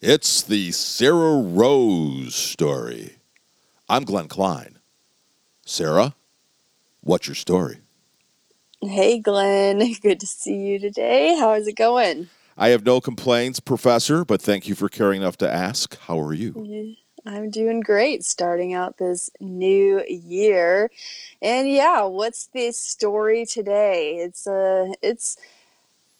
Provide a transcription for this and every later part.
It's the Sarrah Rose story. I'm Glenn Klein. Sarrah, what's your story? Hey, Glenn. Good to see you today. How is it going? I have no complaints, Professor, but thank you for caring enough to ask. How are you? I'm doing great starting out this new year. And yeah, what's the story today? It's a it's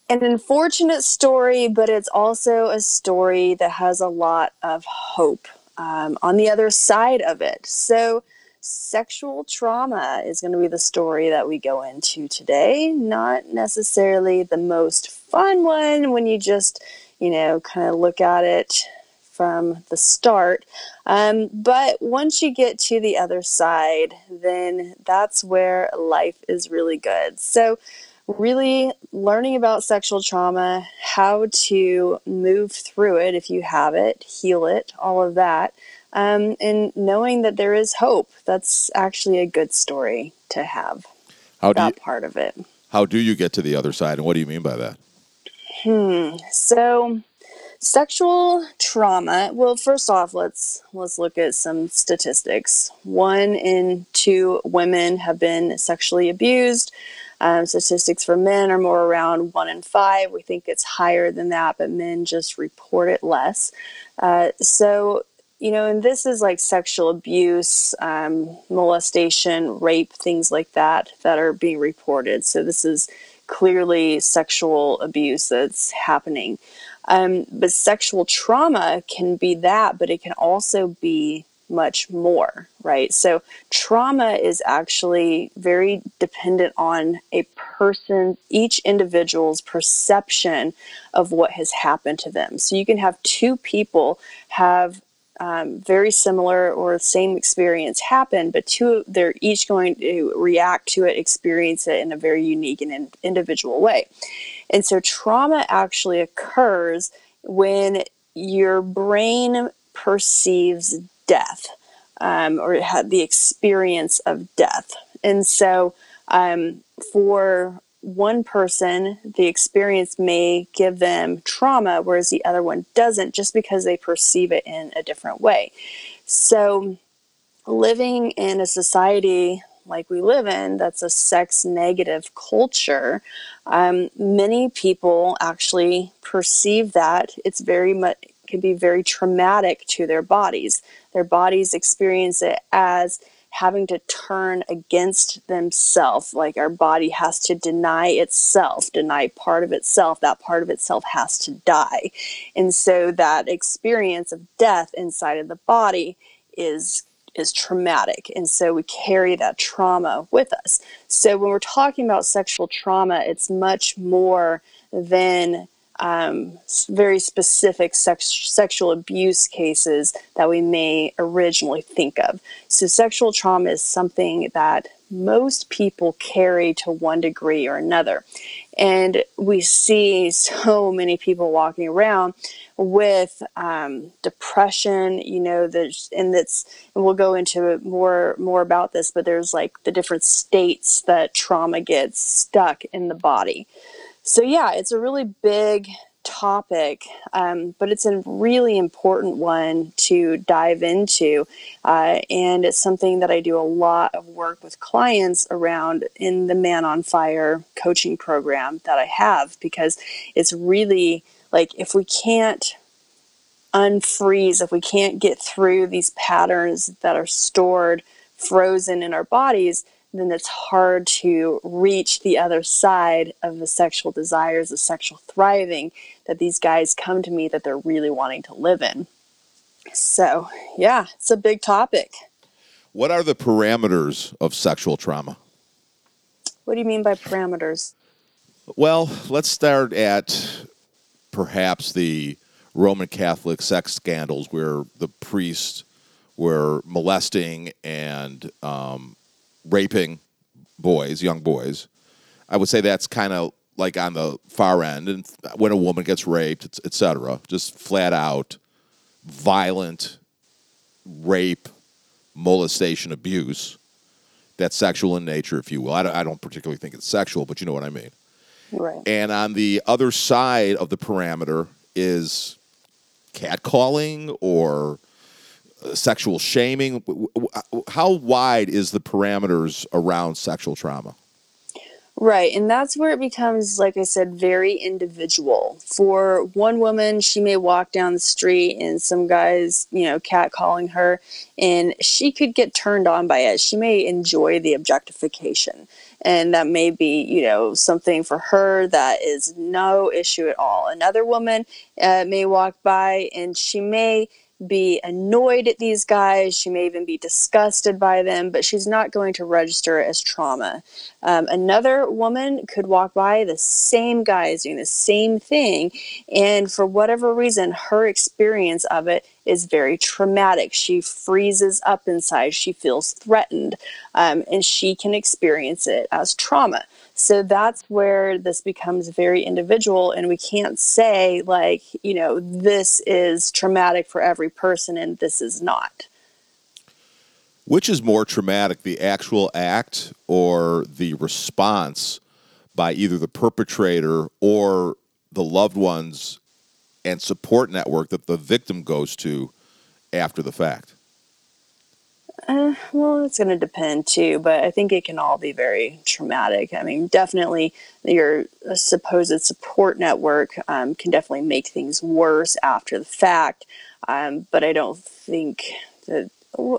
an unfortunate story, but it's also a story that has a lot of hope um, on the other side of it. So, sexual trauma is going to be the story that we go into today. Not necessarily the most fun one when you just, you know, kind of look at it from the start. Um, but once you get to the other side, then that's where life is really good. So, really learning about sexual trauma, how to move through it if you have it, heal it, all of that. Um, and knowing that there is hope. That's actually a good story to have. How do that you, part of it. how do you get to the other side, and what do you mean by that? Hmm. So, sexual trauma. Well, first off, let's let's look at some statistics. One in two women have been sexually abused. Um, statistics for men are more around one in five. We think it's higher than that, but men just report it less. Uh, so, you know, and this is like sexual abuse, um, molestation, rape, things like that that are being reported. So, this is clearly sexual abuse that's happening. Um, but sexual trauma can be that, but it can also be much more, right? So trauma is actually very dependent on a person, each individual's perception of what has happened to them. So you can have two people have um, very similar or same experience happen, but two they're each going to react to it, experience it in a very unique and in, individual way. And so trauma actually occurs when your brain perceives death um, or had the experience of death. And so, um, for one person, the experience may give them trauma, whereas the other one doesn't, just because they perceive it in a different way. So, living in a society like we live in that's a sex negative culture, um, many people actually perceive that it's very much can be very traumatic to their bodies. Their bodies experience it as having to turn against themselves. Like our body has to deny itself, deny part of itself. That part of itself has to die. And so that experience of death inside of the body is is traumatic and so we carry that trauma with us so when we're talking about sexual trauma it's much more than um, very specific sex, sexual abuse cases that we may originally think of. So, sexual trauma is something that most people carry to one degree or another. And we see so many people walking around with um, depression, you know, there's, and that's, and we'll go into more, more about this, but there's like the different states that trauma gets stuck in the body. So, yeah, it's a really big topic, um, but it's a really important one to dive into. Uh, and it's something that I do a lot of work with clients around in the Man on Fire coaching program that I have because it's really like if we can't unfreeze, if we can't get through these patterns that are stored frozen in our bodies, then it's hard to reach the other side of the sexual desires, the sexual thriving that these guys come to me that they're really wanting to live in. So, yeah, it's a big topic. What are the parameters of sexual trauma? What do you mean by parameters? Well, let's start at perhaps the Roman Catholic sex scandals where the priests were molesting and um, raping boys, young boys. I would say that's kind of like on the far end, and when a woman gets raped, etc., just flat out violent rape, molestation, abuse. That's sexual in nature, if you will. I don't, I don't particularly think it's sexual, but you know what I mean. Right. And on the other side of the parameter is catcalling or sexual shaming? W- How wide is the parameters around sexual trauma? Right. And that's where it becomes, like I said, very individual. For one woman, she may walk down the street and some guys, you know, catcalling her, and she could get turned on by it. She may enjoy the objectification. And that may be, you know, something for her that is no issue at all. Another woman uh, may walk by and she may be annoyed at these guys. She may even be disgusted by them, but she's not going to register as trauma. Um, another woman could walk by the same guy is doing the same thing, and for whatever reason, her experience of it is very traumatic. She freezes up inside, she feels threatened, um, and she can experience it as trauma. So that's where this becomes very individual, and we can't say, like, you know, this is traumatic for every person and this is not. Which is more traumatic, the actual act or the response by either the perpetrator or the loved ones and support network that the victim goes to after the fact? Uh, well, it's going to depend too, but I think it can all be very traumatic. I mean, definitely your supposed support network um, can definitely make things worse after the fact, um, but I don't think that.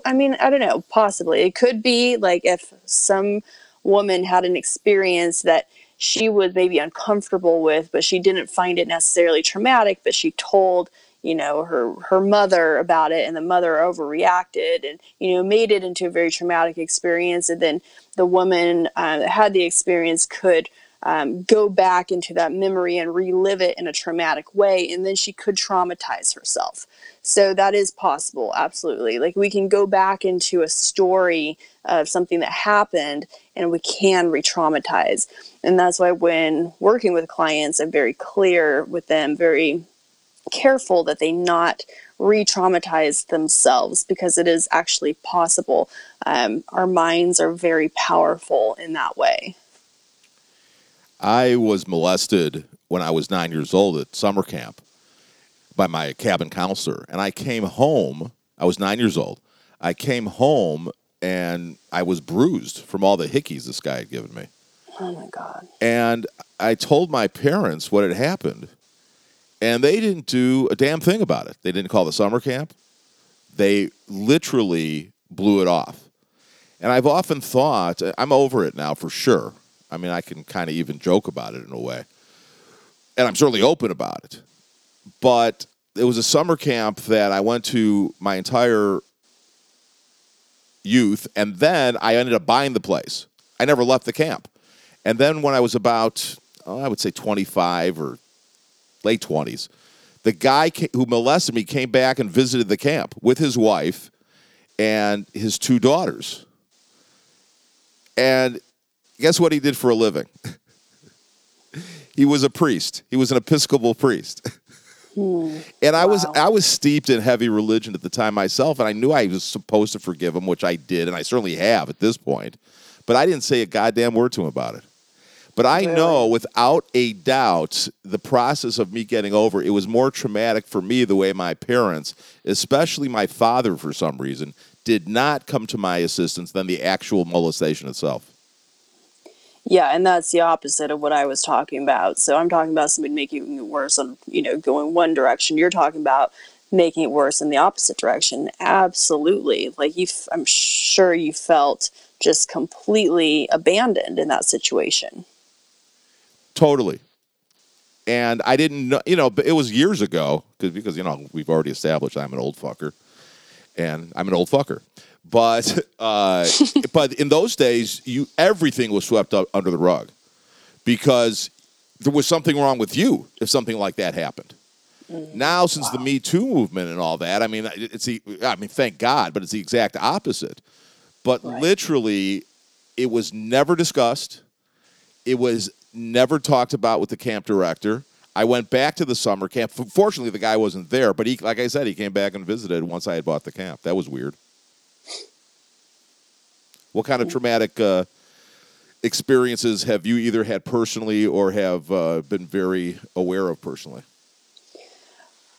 I mean, I don't know. Possibly, it could be like if some woman had an experience that she was maybe uncomfortable with, but she didn't find it necessarily traumatic, but she told you know her her mother about it and the mother overreacted and you know made it into a very traumatic experience and then the woman uh, that had the experience could um, go back into that memory and relive it in a traumatic way and then she could traumatize herself so that is possible absolutely like we can go back into a story of something that happened and we can re-traumatize and that's why when working with clients i'm very clear with them very careful that they not re-traumatize themselves because it is actually possible. Um, our minds are very powerful in that way. I was molested when I was nine years old at summer camp by my cabin counselor, and I came home. I was nine years old. I came home and I was bruised from all the hickeys this guy had given me. Oh my god! And I told my parents what had happened and they didn't do a damn thing about it. They didn't call the summer camp. They literally blew it off. And I've often thought, I'm over it now for sure. I mean, I can kind of even joke about it in a way. And I'm certainly open about it. But it was a summer camp that I went to my entire youth. And then I ended up buying the place. I never left the camp. And then when I was about, oh, I would say 25 or late 20s. The guy who molested me came back and visited the camp with his wife and his two daughters. And guess what he did for a living? he was a priest. He was an Episcopal priest. And I wow. was I was steeped in heavy religion at the time myself, and I knew I was supposed to forgive him, which I did, and I certainly have at this point. But I didn't say a goddamn word to him about it. But I really? know without a doubt the process of me getting over it was more traumatic for me the way my parents, especially my father for some reason, did not come to my assistance than the actual molestation itself. Yeah, and that's the opposite of what I was talking about. So I'm talking about somebody making it worse on, you know, going one direction. You're talking about making it worse in the opposite direction. Absolutely. Like you I'm sure you felt just completely abandoned in that situation. Totally. And I didn't know, you know, but it was years ago because, because, you know, we've already established I'm an old fucker and I'm an old fucker. But, uh, but in those days, you, everything was swept up under the rug because there was something wrong with you if something like that happened. Mm. Now, since wow. the Me Too movement and all that, I mean, it's the, I mean, thank God, but it's the exact opposite. But right. literally, it was never discussed. It was never talked about with the camp director. I went back to the summer camp. Fortunately, the guy wasn't there, but he, like I said, he came back and visited once I had bought the camp. That was weird. What kind of traumatic uh, experiences have you either had personally or have uh, been very aware of personally?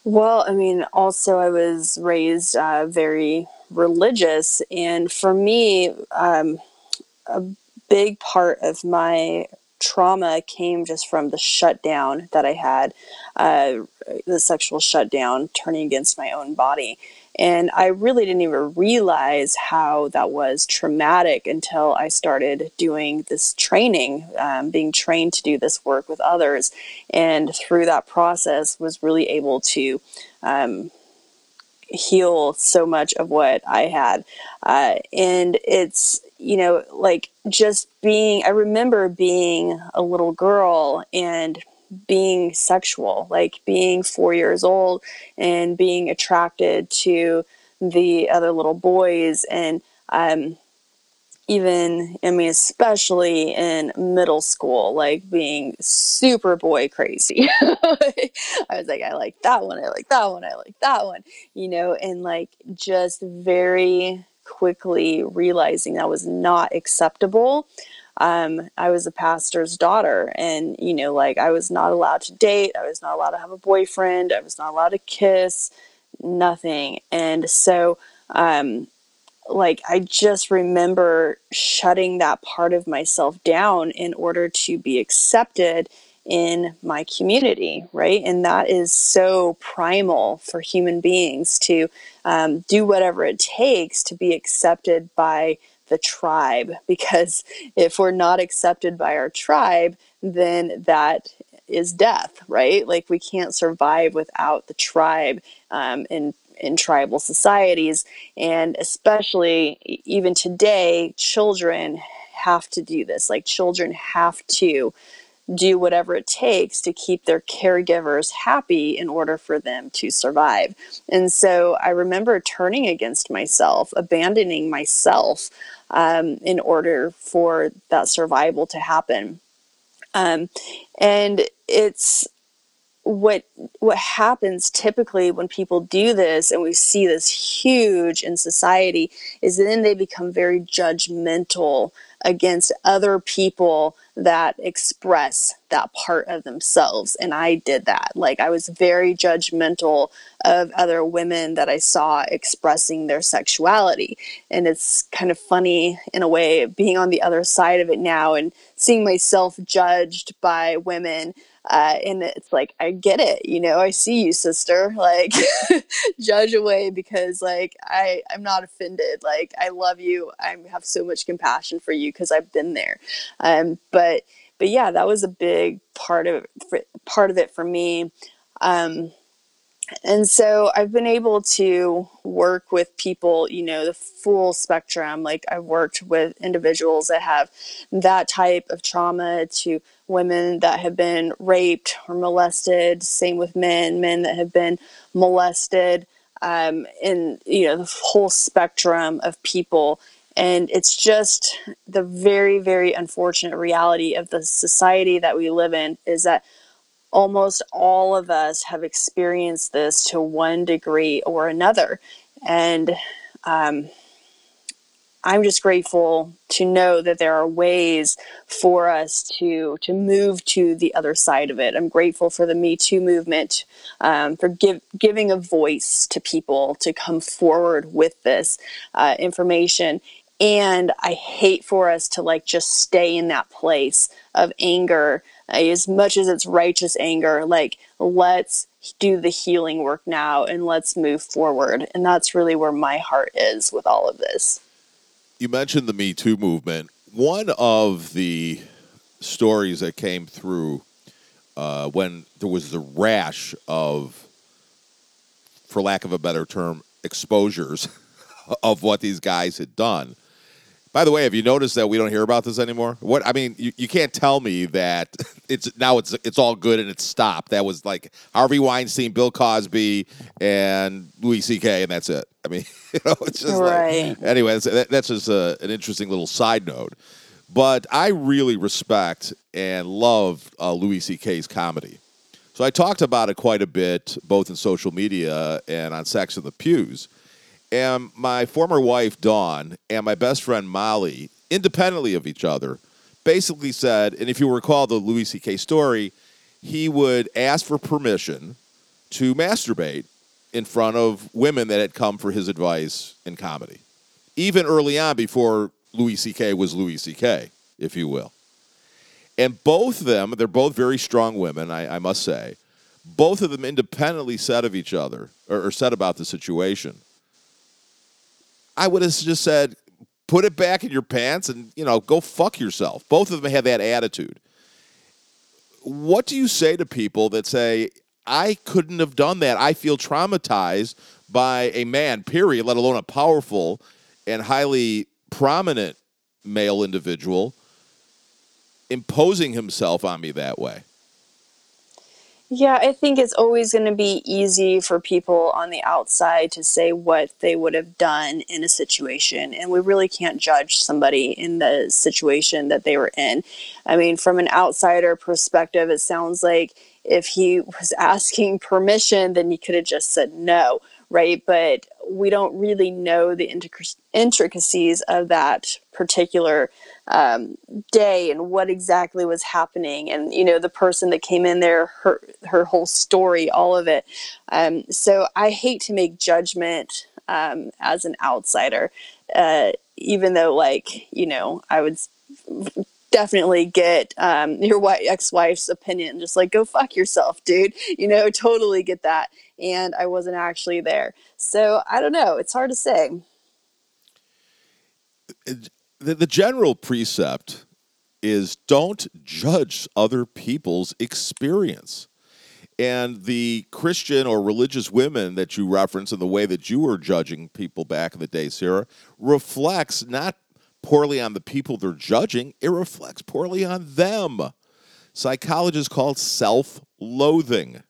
Well, I mean, also, I was raised uh, very religious, and for me, um, a big part of my trauma came just from the shutdown that I had, uh, the sexual shutdown, turning against my own body. And I really didn't even realize how that was traumatic until I started doing this training, um, being trained to do this work with others. And through that process, was really able to um, heal so much of what I had. Uh, and it's, you know, like just being, I remember being a little girl and being sexual, like being four years old and being attracted to the other little boys. And um, even i mean especially in middle school like being super boy crazy i was like i like that one i like that one i like that one you know and like just very quickly realizing that was not acceptable um, i was a pastor's daughter and you know like i was not allowed to date i was not allowed to have a boyfriend i was not allowed to kiss nothing and so um, like I just remember shutting that part of myself down in order to be accepted in my community, right? And that is so primal for human beings to um, do whatever it takes to be accepted by the tribe. Because if we're not accepted by our tribe, then that is death, right? Like we can't survive without the tribe um, and in tribal societies. And especially even today, children have to do this. Like, children have to do whatever it takes to keep their caregivers happy in order for them to survive. And so I remember turning against myself, abandoning myself um, in order for that survival to happen. Um, and it's what what happens typically when people do this and we see this huge in society is then they become very judgmental against other people that express that part of themselves and I did that. Like I was very judgmental of other women that I saw expressing their sexuality and it's kind of funny in a way being on the other side of it now and seeing myself judged by women uh, and it's like i get it you know i see you sister like judge away because like i i'm not offended like i love you i have so much compassion for you because i've been there. Um, but but yeah that was a big part of part of it for me. Um, and so I've been able to work with people, you know, the full spectrum. Like I've worked with individuals that have that type of trauma to women that have been raped or molested. Same with men, men that have been molested, um, and you know, the whole spectrum of people. And it's just the very, very unfortunate reality of the society that we live in is that almost all of us have experienced this to one degree or another. And um, I'm just grateful to know that there are ways for us to to move to the other side of it. I'm grateful for the Me Too movement um, for give, giving a voice to people to come forward with this uh, information. And I hate for us to like just stay in that place of anger as much as it's righteous anger, like let's do the healing work now and let's move forward. And that's really where my heart is with all of this. You mentioned the Me Too movement. One of the stories that came through uh, when there was the rash of, for lack of a better term, exposures of what these guys had done by the way, have you noticed that we don't hear about this anymore? What I mean, you, you can't tell me that it's now it's it's all good and it's stopped. That was like Harvey Weinstein, Bill Cosby, and Louis C.K. and that's it. I mean, you know, it's just right. like anyway. That's, that's just a, an interesting little side note. But I really respect and love uh, Louis C.K.'s comedy. So I talked about it quite a bit, both in social media and on Sex in the Pews. And my former wife, Dawn, and my best friend, Molly, independently of each other, basically said, and if you recall the Louis C.K. story, he would ask for permission to masturbate in front of women that had come for his advice in comedy, even early on before Louis C.K. was Louis C.K., if you will. And both of them, they're both very strong women, I, I must say. Both of them independently said of each other, or, or said about the situation. I would have just said, put it back in your pants and, you know, go fuck yourself. Both of them had that attitude. What do you say to people that say, I couldn't have done that? I feel traumatized by a man, period, let alone a powerful and highly prominent male individual imposing himself on me that way. Yeah, I think it's always going to be easy for people on the outside to say what they would have done in a situation. And we really can't judge somebody in the situation that they were in. I mean, from an outsider perspective, it sounds like if he was asking permission, then he could have just said no, right? But we don't really know the intricacies of that particular um, day and what exactly was happening. And you know the person that came in there her her whole story all of it. Um, so i hate to make judgment um, as an outsider uh, even though like you know i would definitely get um, your ex-wife's opinion just like go fuck yourself dude. You know totally get that and i wasn't actually there so i don't know it's hard to say the, the general precept is don't judge other people's experience. And the Christian or religious women that you reference and the way that you were judging people back in the day, Sarrah, reflects not poorly on the people they're judging, it reflects poorly on them. Psychologists call it self loathing.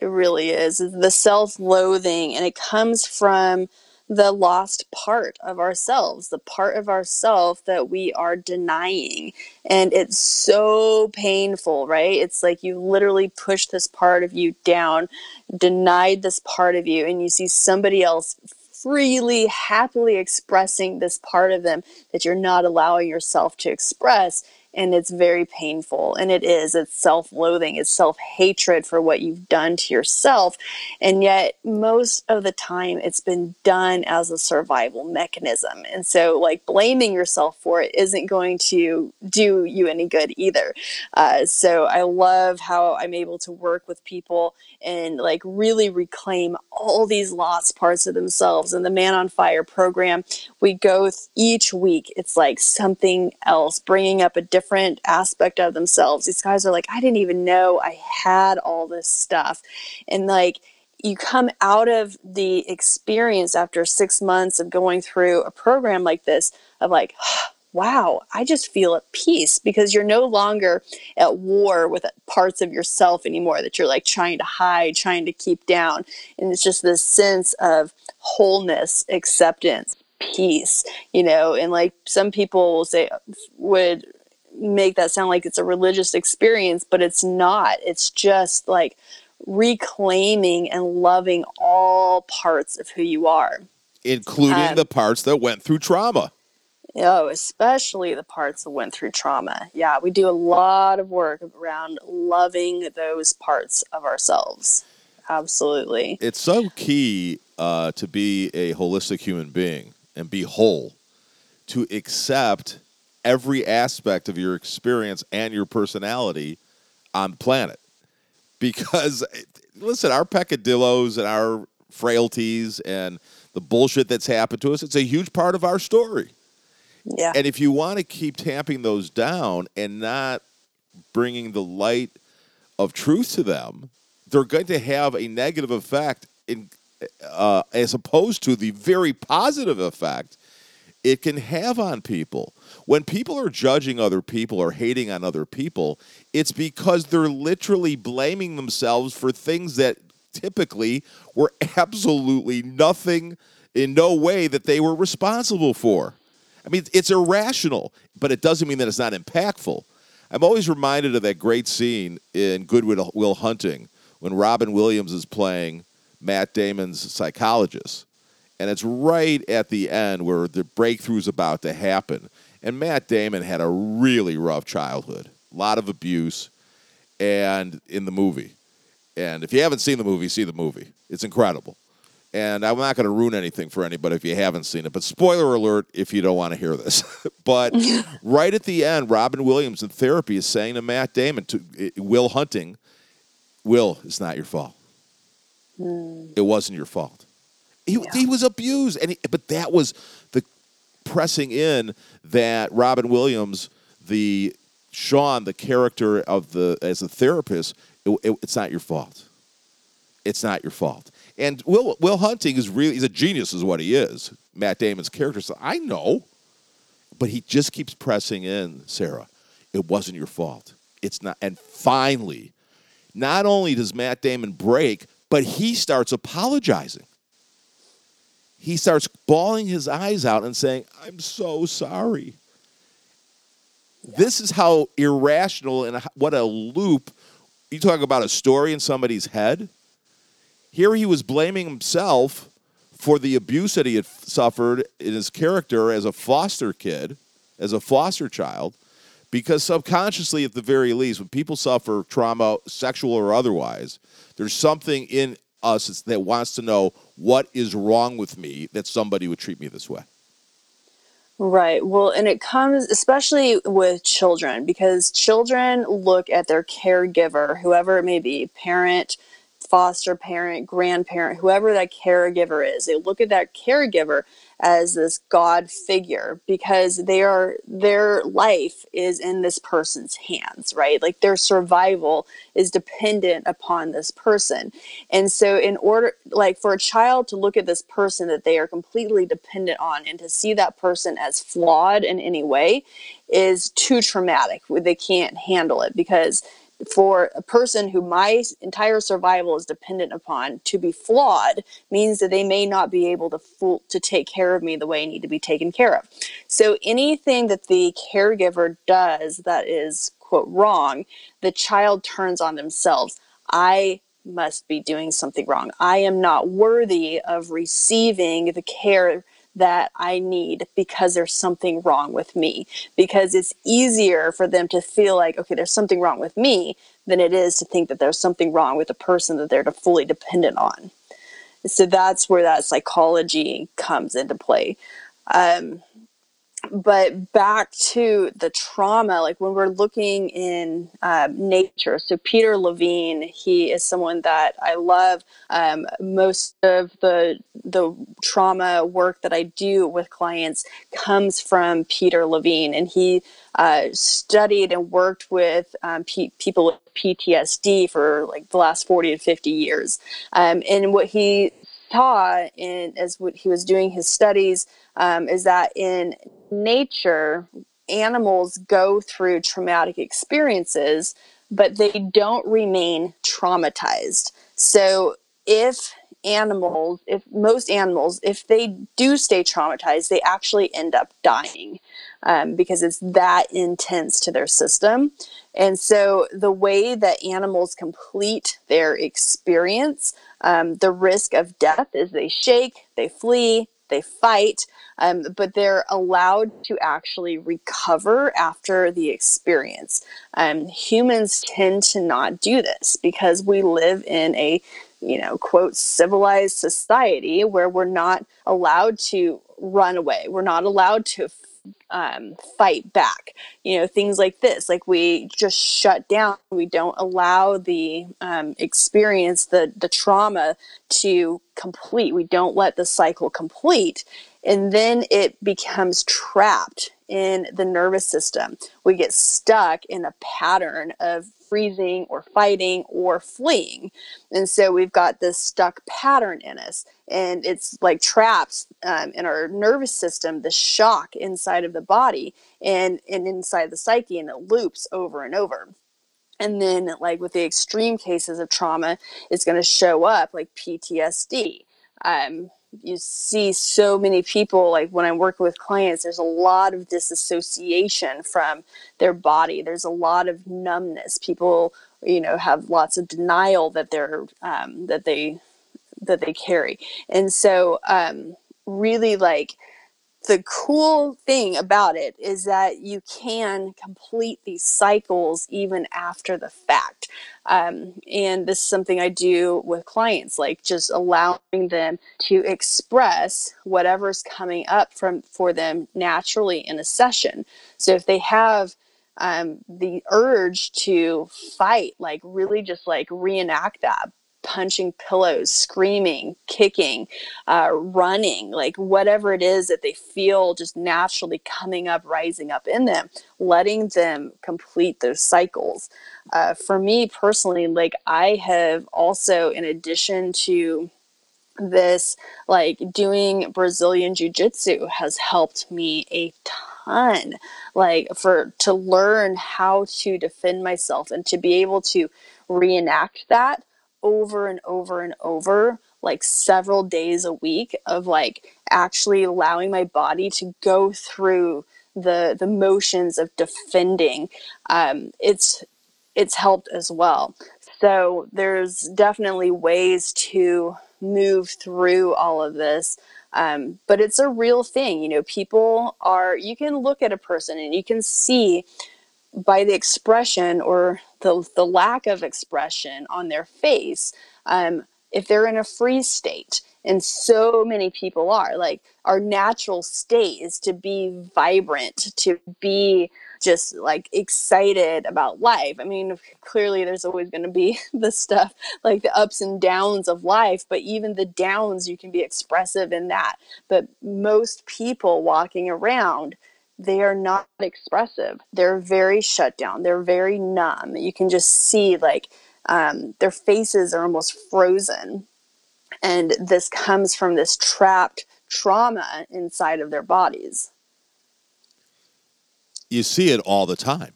It really is. The self loathing, and it comes from the lost part of ourselves, the part of ourself that we are denying. And it's so painful, right? It's like you literally push this part of you down, denied this part of you, and you see somebody else freely, happily expressing this part of them that you're not allowing yourself to express and it's very painful and it is. It's self-loathing it's self-hatred for what you've done to yourself and yet most of the time it's been done as a survival mechanism and so like blaming yourself for it isn't going to do you any good either. Uh, so i love how i'm able to work with people and like really reclaim all these lost parts of themselves and the man on fire program we go each week it's like something else bringing up a different different aspect of themselves. These guys are like, I didn't even know I had all this stuff. And like, you come out of the experience after six months of going through a program like this of like, wow, I just feel at peace because you're no longer at war with parts of yourself anymore that you're like trying to hide, trying to keep down. And it's just this sense of wholeness, acceptance, peace, you know, and like some people will say, would make that sound like it's a religious experience, but it's not. It's just like reclaiming and loving all parts of who you are, including um, the parts that went through trauma. Oh, especially the parts that went through trauma. Yeah, we do a lot of work around loving those parts of ourselves. Absolutely. It's so key uh, to be a holistic human being and be whole, to accept every aspect of your experience and your personality on the planet. Because, listen, our peccadillos and our frailties and the bullshit that's happened to us, it's a huge part of our story. Yeah. And if you want to keep tamping those down and not bringing the light of truth to them, they're going to have a negative effect in, uh, as opposed to the very positive effect it can have on people. When people are judging other people or hating on other people, it's because they're literally blaming themselves for things that typically were absolutely nothing in no way that they were responsible for. I mean, it's irrational, but it doesn't mean that it's not impactful. I'm always reminded of that great scene in Good Will Hunting when Robin Williams is playing Matt Damon's psychologist and it's right at the end where the breakthrough is about to happen. And Matt Damon had a really rough childhood, a lot of abuse, and in the movie, And if you haven't seen the movie, see the movie. It's incredible. And I'm not going to ruin anything for anybody if you haven't seen it. But spoiler alert if you don't want to hear this. but right at the end, Robin Williams in therapy is saying to Matt Damon, to uh, Will Hunting, Will, it's not your fault. Mm. It wasn't your fault. He, yeah. he was abused, and he, but that was pressing in that Robin Williams, the Sean, the character of the as a therapist, it, it, it's not your fault. It's not your fault. And Will Will Hunting is really he's a genius, is what he is. Matt Damon's character. So I know, but he just keeps pressing in. Sarrah, it wasn't your fault. It's not. And finally, not only does Matt Damon break, but he starts apologizing he starts bawling his eyes out and saying, I'm so sorry. This is how irrational and what a loop. You talk about a story in somebody's head. Here he was blaming himself for the abuse that he had suffered in his character as a foster kid, as a foster child, because subconsciously, at the very least, when people suffer trauma, sexual or otherwise, there's something in us that wants to know what is wrong with me that somebody would treat me this way. Right. Well, and it comes especially with children because children look at their caregiver, whoever it may be, parent, foster parent, grandparent, whoever that caregiver is. They look at that caregiver as this god figure because they are their life is in this person's hands right? Like their survival is dependent upon this person. And so in order like for a child to look at this person that they are completely dependent on and to see that person as flawed in any way is too traumatic. They can't handle it because for a person who my entire survival is dependent upon to be flawed means that they may not be able to full, to take care of me the way I need to be taken care of. So anything that the caregiver does that is quote wrong, the child turns on themselves. I must be doing something wrong. I am not worthy of receiving the care that I need because there's something wrong with me. Because it's easier for them to feel like, okay, there's something wrong with me than it is to think that there's something wrong with the person that they're fully dependent on. So that's where that psychology comes into play. Um, but back to the trauma like when we're looking in uh, nature so peter levine he is someone that i love um, most of the the trauma work that i do with clients comes from peter levine and he uh, studied and worked with um, pe- people with ptsd for like the last 40 to 50 years. Um, and what he saw in as what he was doing his studies um, is that in nature, animals go through traumatic experiences, but they don't remain traumatized. So if animals, if most animals, if they do stay traumatized, they actually end up dying um, because it's that intense to their system. And so the way that animals complete their experience, um, the risk of death is they shake, they flee, they fight, um, but they're allowed to actually recover after the experience. Um, humans tend to not do this because we live in a you know, quote, civilized society where we're not allowed to run away. We're not allowed to um, fight back. You know, things like this, like we just shut down. We don't allow the um, experience, the the trauma to complete. We don't let the cycle complete, and then it becomes trapped in the nervous system. We get stuck in a pattern of freezing or fighting or fleeing. And so we've got this stuck pattern in us. And it's like traps um, in our nervous system, the shock inside of the body and, and inside the psyche, and it loops over and over. And then, like with the extreme cases of trauma, it's going to show up like PTSD. Um, you see so many people like when i'm working with clients there's a lot of disassociation from their body. There's a lot of numbness. People you know have lots of denial that they're um, that they that they carry. And so um, really like the cool thing about it is that you can complete these cycles even after the fact. Um, and this is something I do with clients, like just allowing them to express whatever's coming up from for them naturally in a session. So if they have um, the urge to fight, like really just like reenact that, punching pillows, screaming, kicking, uh, running, like whatever it is that they feel just naturally coming up, rising up in them, letting them complete those cycles. Uh, for me personally, like I have also, in addition to this, like doing Brazilian Jiu Jitsu has helped me a ton like for to learn how to defend myself and to be able to reenact that over and over and over like several days a week of like actually allowing my body to go through the the motions of defending um, it's it's helped as well. So there's definitely ways to move through all of this um, but it's a real thing you know people are you can look at a person and you can see by the expression or the, the lack of expression on their face um, if they're in a freeze state and so many people are like our natural state is to be vibrant to be just like excited about life. I mean clearly there's always going to be the stuff like the ups and downs of life but even the downs you can be expressive in that. But most people walking around they are not expressive. They're very shut down. They're very numb. You can just see like um, their faces are almost frozen. And this comes from this trapped trauma inside of their bodies. You see it all the time.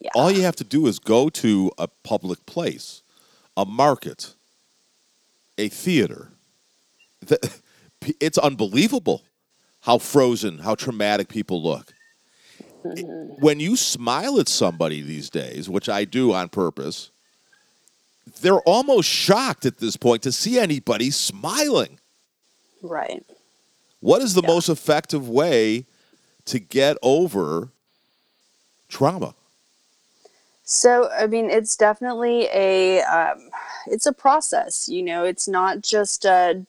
Yeah. All you have to do is go to a public place, a market, a theater. It's unbelievable how frozen, how traumatic people look. Mm-hmm. When you smile at somebody these days, which I do on purpose, they're almost shocked at this point to see anybody smiling. Right. What is the yeah. most effective way to get over trauma? So, I mean, it's definitely a um, it's a process. You know, it's not just a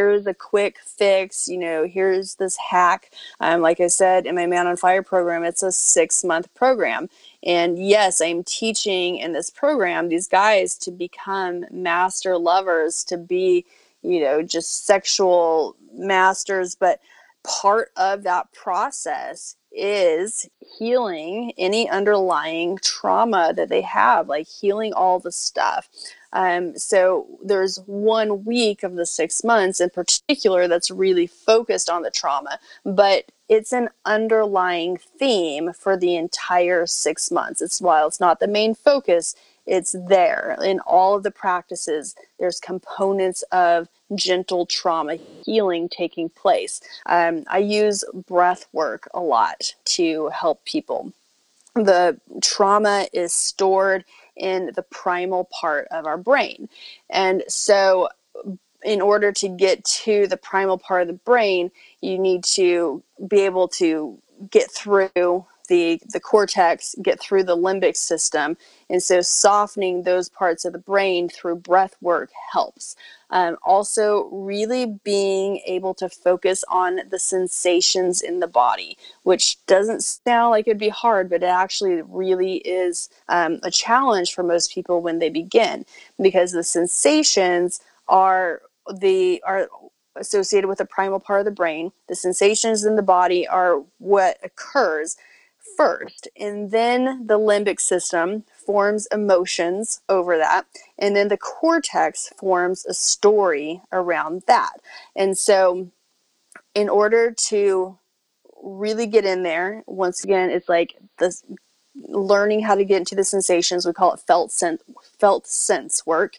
here's a quick fix, you know, here's this hack. Um, like I said in my Man on Fire program, it's a six month program. And yes, I'm teaching in this program these guys to become master lovers, to be, you know, just sexual masters. But part of that process is healing any underlying trauma that they have, like healing all the stuff. Um, so there's one week of the six months in particular that's really focused on the trauma, but it's an underlying theme for the entire six months. It's while it's not the main focus, it's there in all of the practices. There's components of gentle trauma healing taking place. Um, I use breath work a lot to help people. The trauma is stored in the primal part of our brain. And so, in order to get to the primal part of the brain, you need to be able to get through the, the cortex, get through the limbic system. And so, softening those parts of the brain through breath work helps. Um, also, really being able to focus on the sensations in the body, which doesn't sound like it'd be hard, but it actually really is um, a challenge for most people when they begin because the sensations are the are associated with the primal part of the brain. The sensations in the body are what occurs first, and then the limbic system forms emotions over that, and then the cortex forms a story around that. And so, in order to really get in there, once again, it's like this learning how to get into the sensations. We call it felt sense, felt sense work.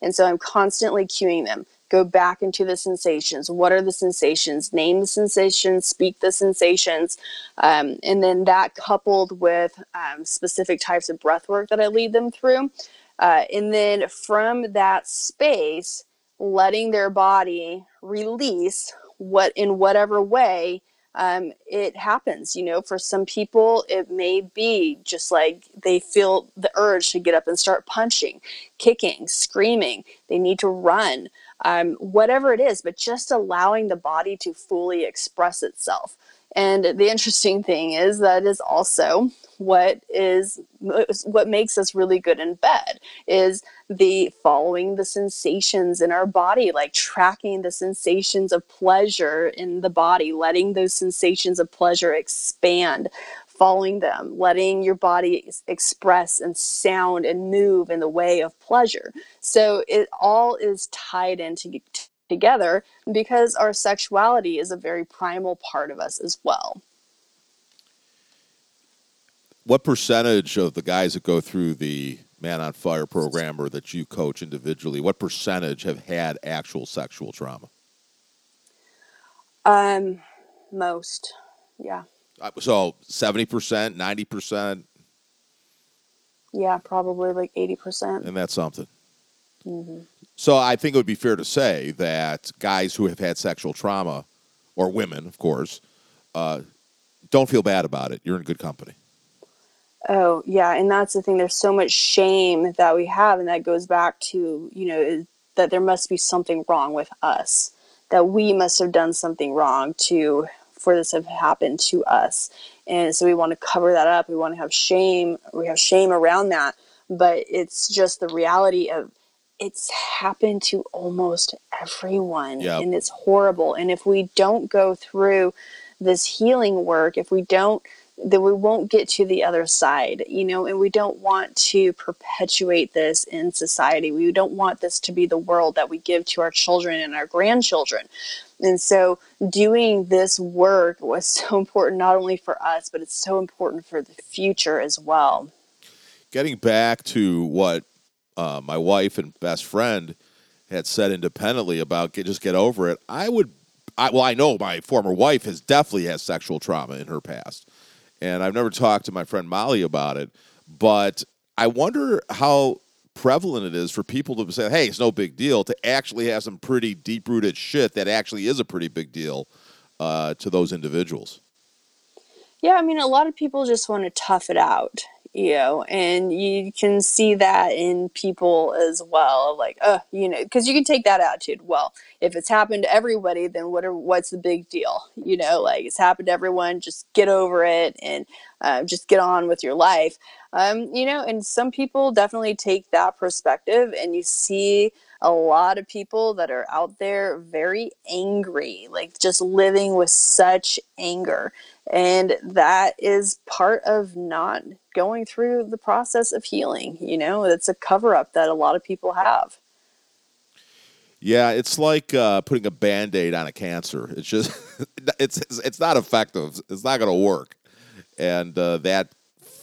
And so I'm constantly cueing them go back into the sensations. What are the sensations? Name the sensations, speak the sensations. Um, and then that coupled with um, specific types of breath work that I lead them through. Uh, and then from that space, letting their body release what in whatever way um, it happens. You know, for some people, it may be just like they feel the urge to get up and start punching, kicking, screaming. They need to run, um, whatever it is, but just allowing the body to fully express itself. And the interesting thing is that is also what is what makes us really good in bed is the following the sensations in our body like tracking the sensations of pleasure in the body letting those sensations of pleasure expand following them letting your body express and sound and move in the way of pleasure so it all is tied into together because our sexuality is a very primal part of us as well what percentage of the guys that go through the Man on Fire program or that you coach individually, what percentage have had actual sexual trauma? Um, most, yeah. Uh, so seventy percent, ninety percent. Yeah, probably like eighty percent. And that's something. Mm-hmm. So I think it would be fair to say that guys who have had sexual trauma, or women, of course, uh, don't feel bad about it. You're in good company. Oh, yeah. And that's the thing. There's so much shame that we have. And that goes back to, you know, that there must be something wrong with us, that we must have done something wrong to, for this have happened to us. And so we want to cover that up. We want to have shame. We have shame around that. But it's just the reality of it's happened to almost everyone. Yep. And it's horrible. And if we don't go through this healing work, if we don't, then we won't get to the other side, you know, and we don't want to perpetuate this in society. We don't want this to be the world that we give to our children and our grandchildren. And so doing this work was so important, not only for us, but it's so important for the future as well. Getting back to what uh, my wife and best friend had said independently about get, just get over it, I would, I, well, I know my former wife has definitely has sexual trauma in her past and I've never talked to my friend Molly about it, but I wonder how prevalent it is for people to say, "Hey, it's no big deal," to actually have some pretty deep rooted shit that actually is a pretty big deal uh, to those individuals. Yeah, I mean, a lot of people just want to tough it out, you know, and you can see that in people as well. Like, uh, you know, because you can take that attitude. Well, if it's happened to everybody, then what are what's the big deal? You know, like it's happened to everyone. Just get over it and uh, just get on with your life. Um, you know, and some people definitely take that perspective, and you see a lot of people that are out there very angry, like just living with such anger. And that is part of not going through the process of healing. You know, it's a cover up that a lot of people have. Yeah, it's like uh, putting a band aid on a cancer. It's just, it's, it's not effective. It's not going to work. And uh, that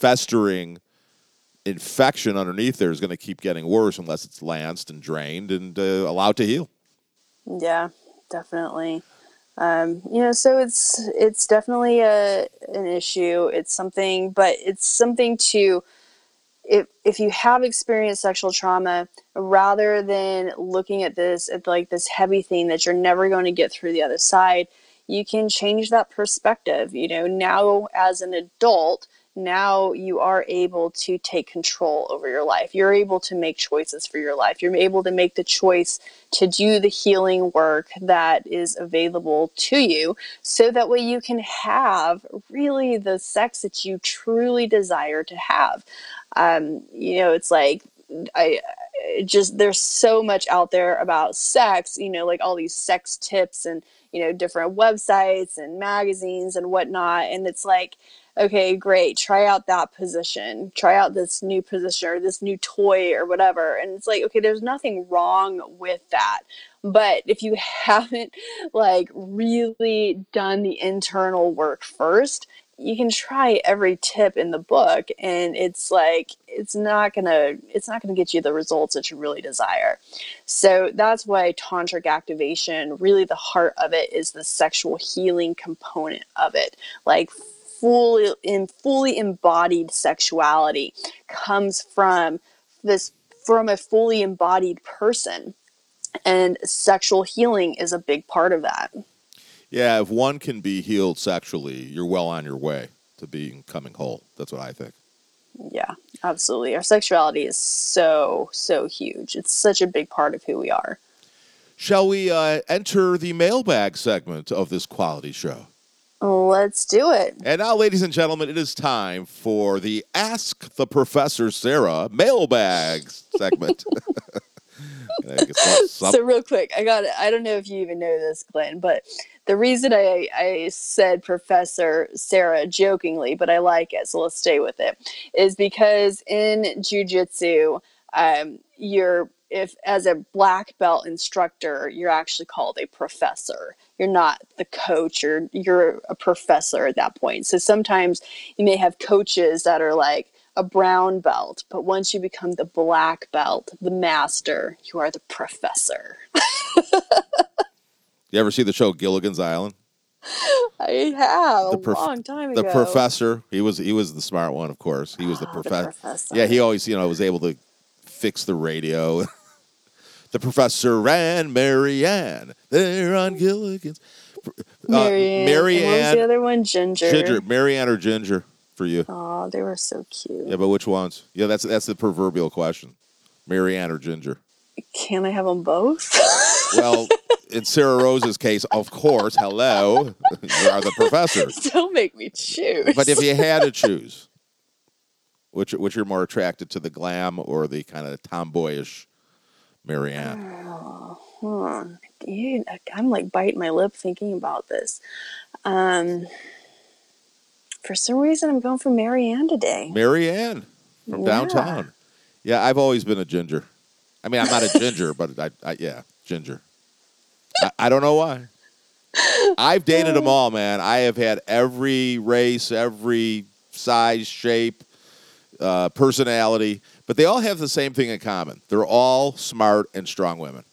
festering infection underneath there is going to keep getting worse unless it's lanced and drained and uh, allowed to heal. Yeah, definitely. Um, you know, so it's it's definitely a an issue. It's something, but it's something to if if you have experienced sexual trauma, rather than looking at this at like this heavy thing that you're never going to get through the other side, you can change that perspective. You know, now as an adult, now you are able to take control over your life. You're able to make choices for your life. You're able to make the choice to do the healing work that is available to you so that way you can have really the sex that you truly desire to have. Um, you know, it's like, I just, there's so much out there about sex, you know, like all these sex tips and, you know, different websites and magazines and whatnot. And it's like, okay, great, try out that position, try out this new position or this new toy or whatever. And it's like, okay, there's nothing wrong with that. But if you haven't like really done the internal work first, you can try every tip in the book and it's like it's not gonna it's not gonna get you the results that you really desire so that's why tantric activation really the heart of it is the sexual healing component of it like fully in fully embodied sexuality comes from this from a fully embodied person and sexual healing is a big part of that Yeah, if one can be healed sexually, you're well on your way to being coming whole. That's what I think. Yeah, absolutely. Our sexuality is so, so huge. It's such a big part of who we are. Shall we uh, enter the mailbag segment of this quality show? Let's do it. And now, ladies and gentlemen, it is time for the Ask the Professor Sarrah mailbag segment. so real quick, I got I don't know if you even know this, Glenn, but the reason I, I said Professor Sarrah jokingly, but I like it, so let's stay with it, is because in jujitsu, um, you're if as a black belt instructor, you're actually called a professor. You're not the coach, or you're a professor at that point. So sometimes you may have coaches that are like a brown belt, but once you become the black belt, the master, you are the professor. you ever see the show Gilligan's Island? I have the prof- a long time ago. The professor, he was he was the smart one, of course. He was the, oh, profe- the professor. Yeah, he always you know was able to fix the radio. the professor and Mary Ann, they're on Gilligan's. Uh, Mary Ann. Marianne. what was the other one? Ginger. Ginger. Mary Ann or Ginger for you? Oh, they were so cute. Yeah, but which ones? Yeah, that's that's the proverbial question. Mary Ann or Ginger? Can I have them both? well, in Sarrah Rose's case, of course. Hello, you are the professor. Don't make me choose. But if you had to choose, which which you're more attracted to, the glam or the kind of tomboyish Mary Ann? Oh, hmm. Dude, I'm like biting my lip thinking about this. Um, for some reason, I'm going for Mary Ann today. Mary Ann from yeah. downtown. Yeah, I've always been a ginger. I mean, I'm not a ginger, but I, I yeah, ginger. I, I, don't know why. I've dated them all, man. I have had every race, every size, shape, uh, personality, but they all have the same thing in common. They're all smart and strong women.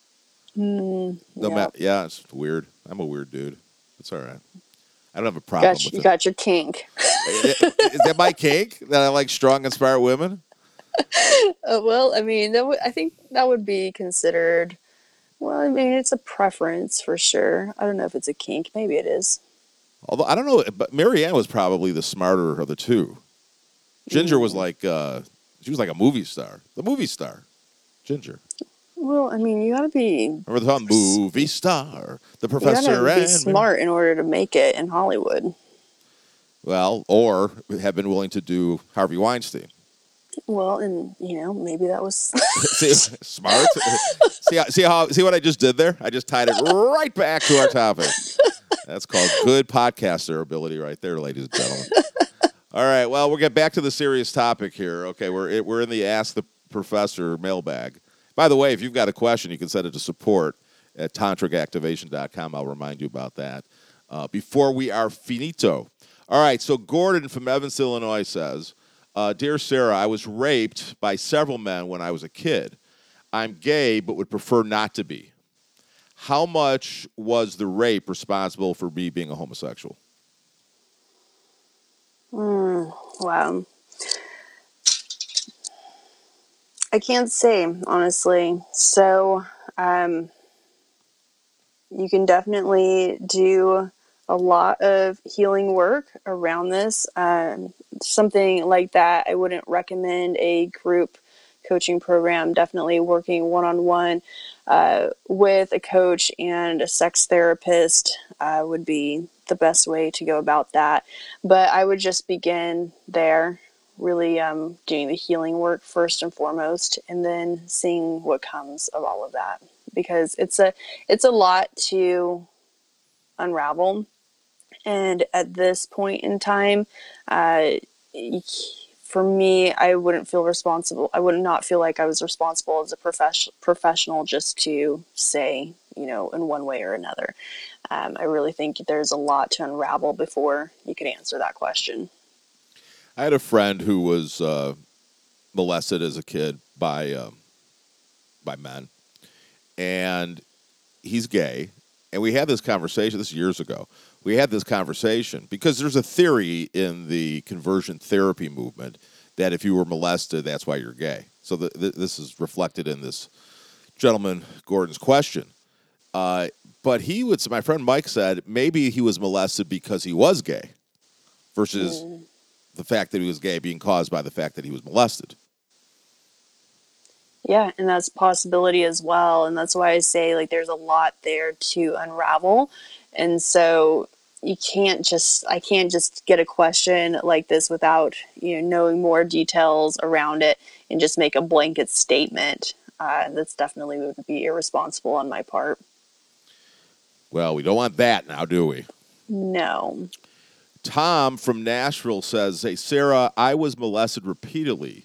Mm, no yep. yeah, it's weird. I'm a weird dude. It's all right. I don't have a problem. Got you, you got your kink. is that my kink that I like strong and smart women? Uh, well, I mean, that w- I think that would be considered. Well, I mean, it's a preference for sure. I don't know if it's a kink. Maybe it is. Although I don't know, but Mary Ann was probably the smarter of the two. Ginger was like uh, she was like a movie star, the movie star, Ginger. Well, I mean, you got to be. Remember the movie star, the professor. You got to be smart in order to make it in Hollywood. Well, or have been willing to do Harvey Weinstein. Well, and you know, maybe that was see, smart. see, see how see what I just did there? I just tied it right back to our topic. That's called good podcaster ability, right there, ladies and gentlemen. All right, well, we'll get back to the serious topic here. Okay, we're we're in the Ask the Professor mailbag. By the way, if you've got a question, you can send it to support at tantricactivation.com. I'll remind you about that. Uh, before we are finito. All right, so Gordon from Evanston, Illinois says, uh, Dear Sarrah, I was raped by several men when I was a kid. I'm gay, but would prefer not to be. How much was the rape responsible for me being a homosexual? Mm, wow. I can't say honestly. So, um, you can definitely do a lot of healing work around this. Um, something like that, I wouldn't recommend a group coaching program. Definitely working one on one with a coach and a sex therapist uh, would be the best way to go about that. But I would just begin there really um, doing the healing work first and foremost, and then seeing what comes of all of that because it's a it's a lot to unravel. And at this point in time, uh, for me, I wouldn't feel responsible. I would not feel like I was responsible as a profession, professional just to say, you know, in one way or another. Um, I really think there's a lot to unravel before you can answer that question. I had a friend who was uh, molested as a kid by um, by men, and he's gay. And we had this conversation. This years ago. We had this conversation because there's a theory in the conversion therapy movement that if you were molested, that's why you're gay. So the, the, this is reflected in this gentleman Gordon's question. Uh, but he would. My friend Mike said maybe he was molested because he was gay, versus Mm. the fact that he was gay being caused by the fact that he was molested. Yeah, and that's a possibility as well. And that's why I say like there's a lot there to unravel. And so you can't just I can't just get a question like this without, you know, knowing more details around it and just make a blanket statement. Uh, that's definitely would be irresponsible on my part. Well, we don't want that now, do we? No. Tom from Nashville says, Hey, Sarrah, I was molested repeatedly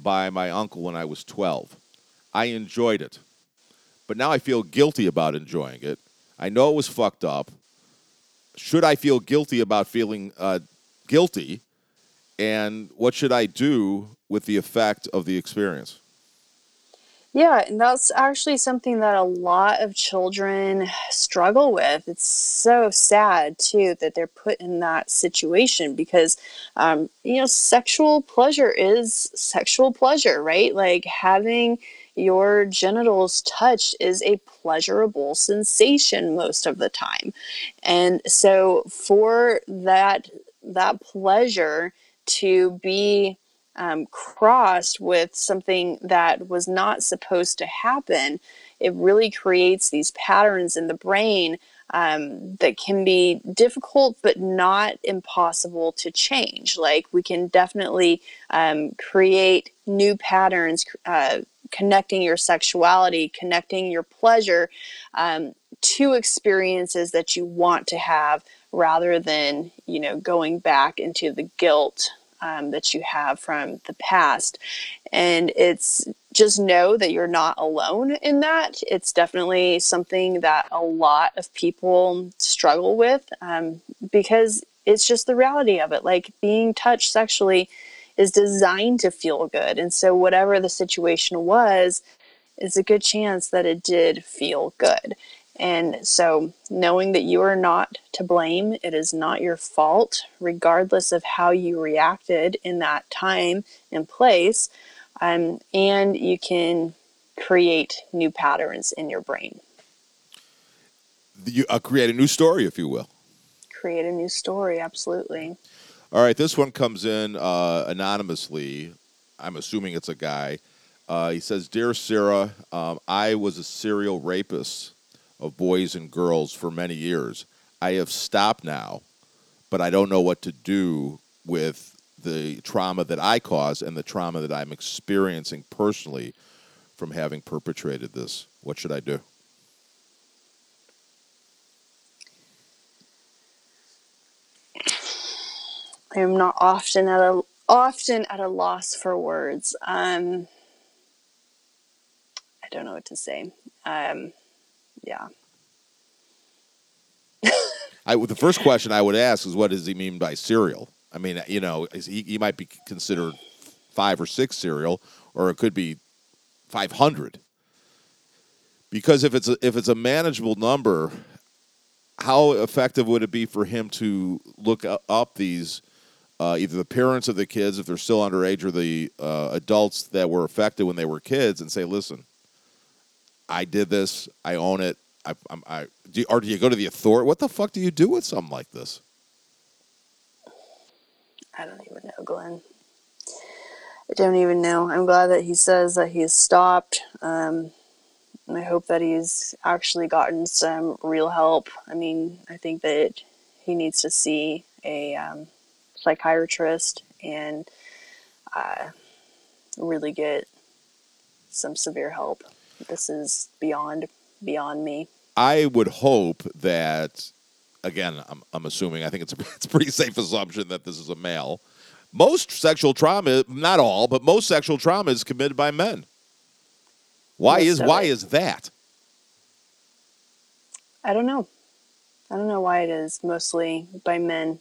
by my uncle when I was 12. I enjoyed it, but now I feel guilty about enjoying it. I know it was fucked up. Should I feel guilty about feeling uh, guilty? And what should I do with the effect of the experience? Yeah, and that's actually something that a lot of children struggle with. It's so sad too that they're put in that situation because, um, you know, sexual pleasure is sexual pleasure, right? Like having your genitals touched is a pleasurable sensation most of the time, and so for that that pleasure to be um, crossed with something that was not supposed to happen, it really creates these patterns in the brain um, that can be difficult but not impossible to change. Like we can definitely um, create new patterns, uh, connecting your sexuality, connecting your pleasure um, to experiences that you want to have rather than, you know, going back into the guilt um, that you have from the past. And it's just know that you're not alone in that. It's definitely something that a lot of people struggle with um, because it's just the reality of it. Like being touched sexually is designed to feel good. And so, whatever the situation was, is a good chance that it did feel good. And so, knowing that you are not to blame, it is not your fault, regardless of how you reacted in that time and place. Um, and you can create new patterns in your brain, You, uh, create a new story, if you will. create a new story. Absolutely. All right, this one comes in uh, anonymously. I'm assuming it's a guy. Uh, he says, "Dear Sarrah, um, I was a serial rapist of boys and girls for many years. I have stopped now, but I don't know what to do with the trauma that I caused and the trauma that I'm experiencing personally from having perpetrated this. What should I do?" I am not often at a often at a loss for words. Um, I don't know what to say. Um, yeah. I, the first question I would ask is, what does he mean by serial? I mean, you know, he, he might be considered five or six serial, or it could be five hundred. Because if it's a, if it's a manageable number, how effective would it be for him to look up these uh, either the parents of the kids if they're still underage or the uh, adults that were affected when they were kids and say, listen, I did this, I own it. I, I'm, I do or do you go to the authority? What the fuck do you do with something like this? I don't even know, Glenn. I don't even know. I'm glad that he says that he's stopped. Um, and I hope that he's actually gotten some real help. I mean, I think that he needs to see a um, psychiatrist and uh, really get some severe help. This is beyond beyond me. I would hope that, again, I'm, I'm assuming, I think it's a, it's a pretty safe assumption that this is a male. Most sexual trauma, not all, but most sexual trauma is committed by men. Why Most is why it. is that? I don't know. I don't know why it is mostly by men.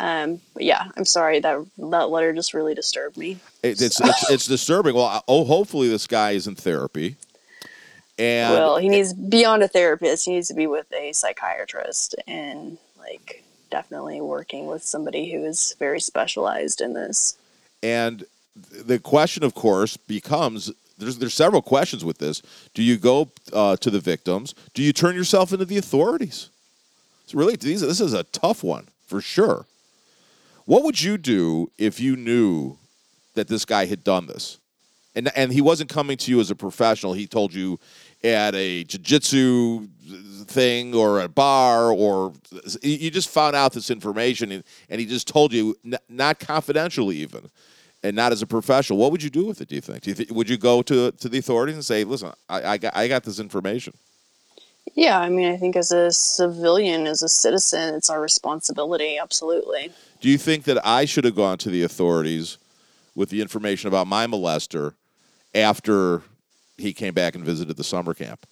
Um, but yeah, I'm sorry that that letter just really disturbed me. It, it's, it's it's disturbing. Well, oh, hopefully this guy is in therapy, and well, he needs beyond a therapist. He needs to be with a psychiatrist and like definitely working with somebody who is very specialized in this. And the question, of course, becomes there's there's several questions with this. Do you go uh, to the victims? Do you turn yourself into the authorities? It's really these, this is a tough one for sure. What would you do if you knew that this guy had done this, and and he wasn't coming to you as a professional? He told you at a jiu-jitsu thing or a bar or you just found out this information and, and he just told you n- not confidentially even and not as a professional. What would you do with it do you think, do you th- would you go to to the authorities and say listen I, I, got, I got this information yeah i mean i think as a civilian as a citizen it's our responsibility absolutely do you think that i should have gone to the authorities with the information about my molester after he came back and visited the summer camp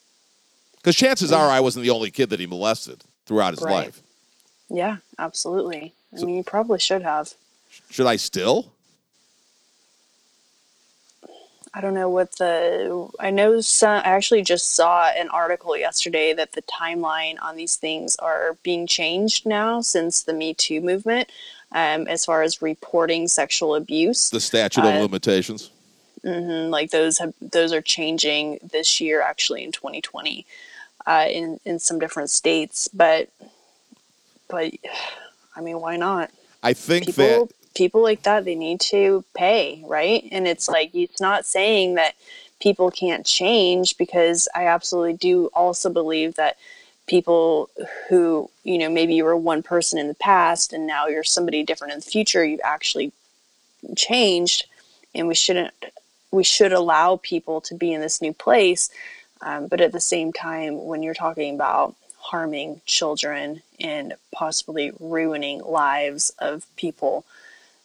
because chances are I wasn't the only kid that he molested throughout his Right. life. yeah absolutely i So- mean you probably should have Should I still? I don't know what the. I know some. I actually just saw an article yesterday that the timeline on these things are being changed now since the Me Too movement, um, as far as reporting sexual abuse. The statute of Uh, limitations. Mhm, like those have those are changing this year, actually in 2020, uh, in in some different states. But, but, I mean, why not? I think people that people like that they need to pay right and it's like it's not saying that people can't change because i absolutely do also believe that people who you know maybe you were one person in the past and now you're somebody different in the future you've actually changed and we shouldn't we should allow people to be in this new place um, but at the same time when you're talking about harming children and possibly ruining lives of people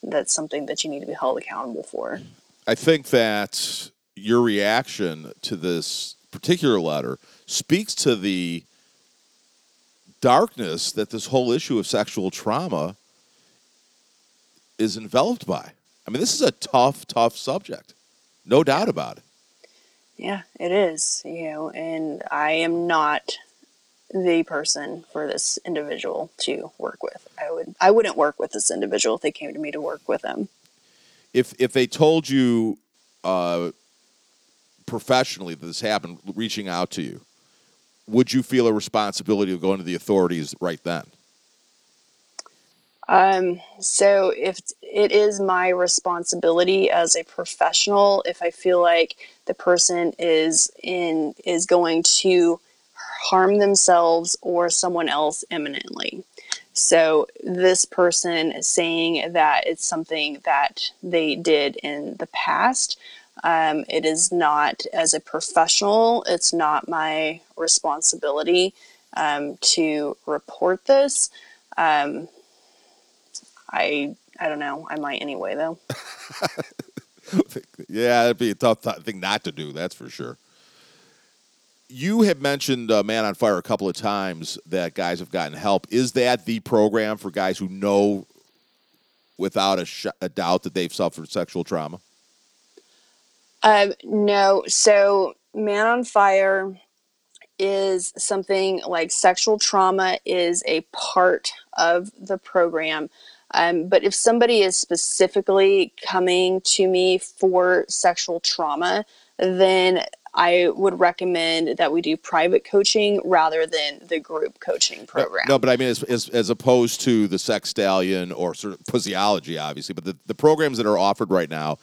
that's something that you need to be held accountable for. I think that your reaction to this particular letter speaks to the darkness that this whole issue of sexual trauma is enveloped by. I mean, this is a tough, tough subject. No doubt about it. yeah it is you know and i am not the person for this individual to work with i would i wouldn't work with this individual if they came to me to work with them if if they told you uh, professionally that this happened, reaching out to you, would you feel a responsibility of going to the authorities right then? Um, so if it is my responsibility as a professional, if I feel like the person is in is going to harm themselves or someone else imminently. So this person is saying that it's something that they did in the past. Um, it is not as a professional. It's not my responsibility um, to report this. Um, I I don't know. I might anyway though. yeah, it'd be a tough th- thing not to do. That's for sure. You have mentioned uh, Man on Fire a couple of times that guys have gotten help. Is that the program for guys who know without a, sh- a doubt that they've suffered sexual trauma? Um, no. So Man on Fire is something like sexual trauma is a part of the program. Um, but if somebody is specifically coming to me for sexual trauma, then I would recommend that we do private coaching rather than the group coaching program. No, but I mean, as, as, as opposed to the sex stallion or sort of physiology, obviously, but the, the programs that are offered right now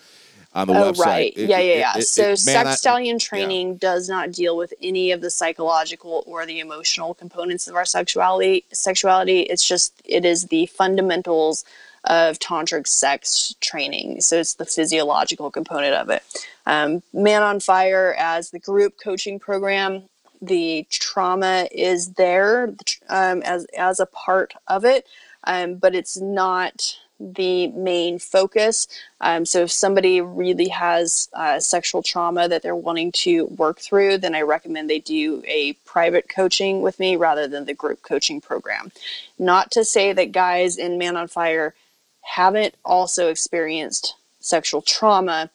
on the Oh, website. right. it- yeah, yeah, yeah. it- so, it- man, sex I- stallion training does not deal with any of the psychological or the emotional components of our sexuality. Sexuality. It's just it is the fundamentals of tantric sex training. So it's the physiological component of it. Um, Man on Fire as the group coaching program. The trauma is there um, as as a part of it, um, but it's not the main focus. Um, so if somebody really has uh, sexual trauma that they're wanting to work through, then I recommend they do a private coaching with me rather than the group coaching program. Not to say that guys in Man on Fire haven't also experienced sexual trauma.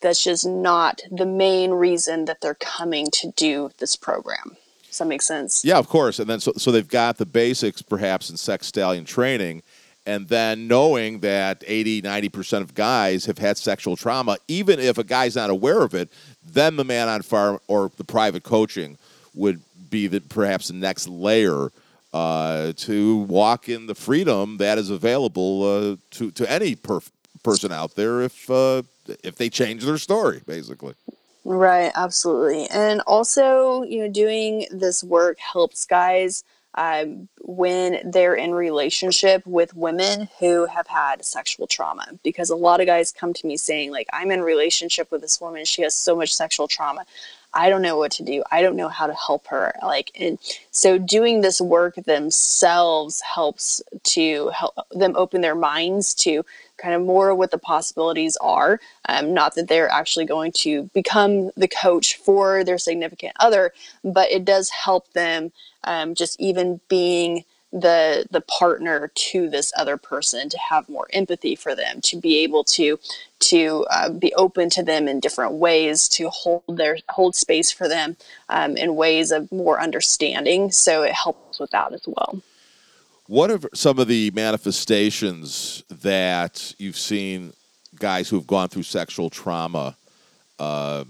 That's just not the main reason that they're coming to do this program. Does that make sense? Yeah, of course. And then so, so they've got the basics perhaps in sex stallion training. And then knowing that 80, 90% of guys have had sexual trauma, even if a guy's not aware of it, Then the Man on Fire or the private coaching would be the perhaps the next layer uh, to walk in the freedom that is available uh, to to any per- person out there if uh, if they change their story, basically. Right, absolutely. And also, you know, doing this work helps guys um, when they're in relationship with women who have had sexual trauma. Because a lot of guys come to me saying like i'm in relationship with this woman. She has so much sexual trauma I don't know what to do. I don't know how to help her. Like, and so doing this work themselves helps to help them open their minds to kind of more what the possibilities are. Um, not that they're actually going to become the coach for their significant other, but it does help them um, just even being the the partner to this other person to have more empathy for them to be able to to uh, be open to them in different ways to hold their hold space for them um, in ways of more understanding. So it helps with that as well. What are some of the manifestations that you've seen guys who have gone through sexual trauma uh,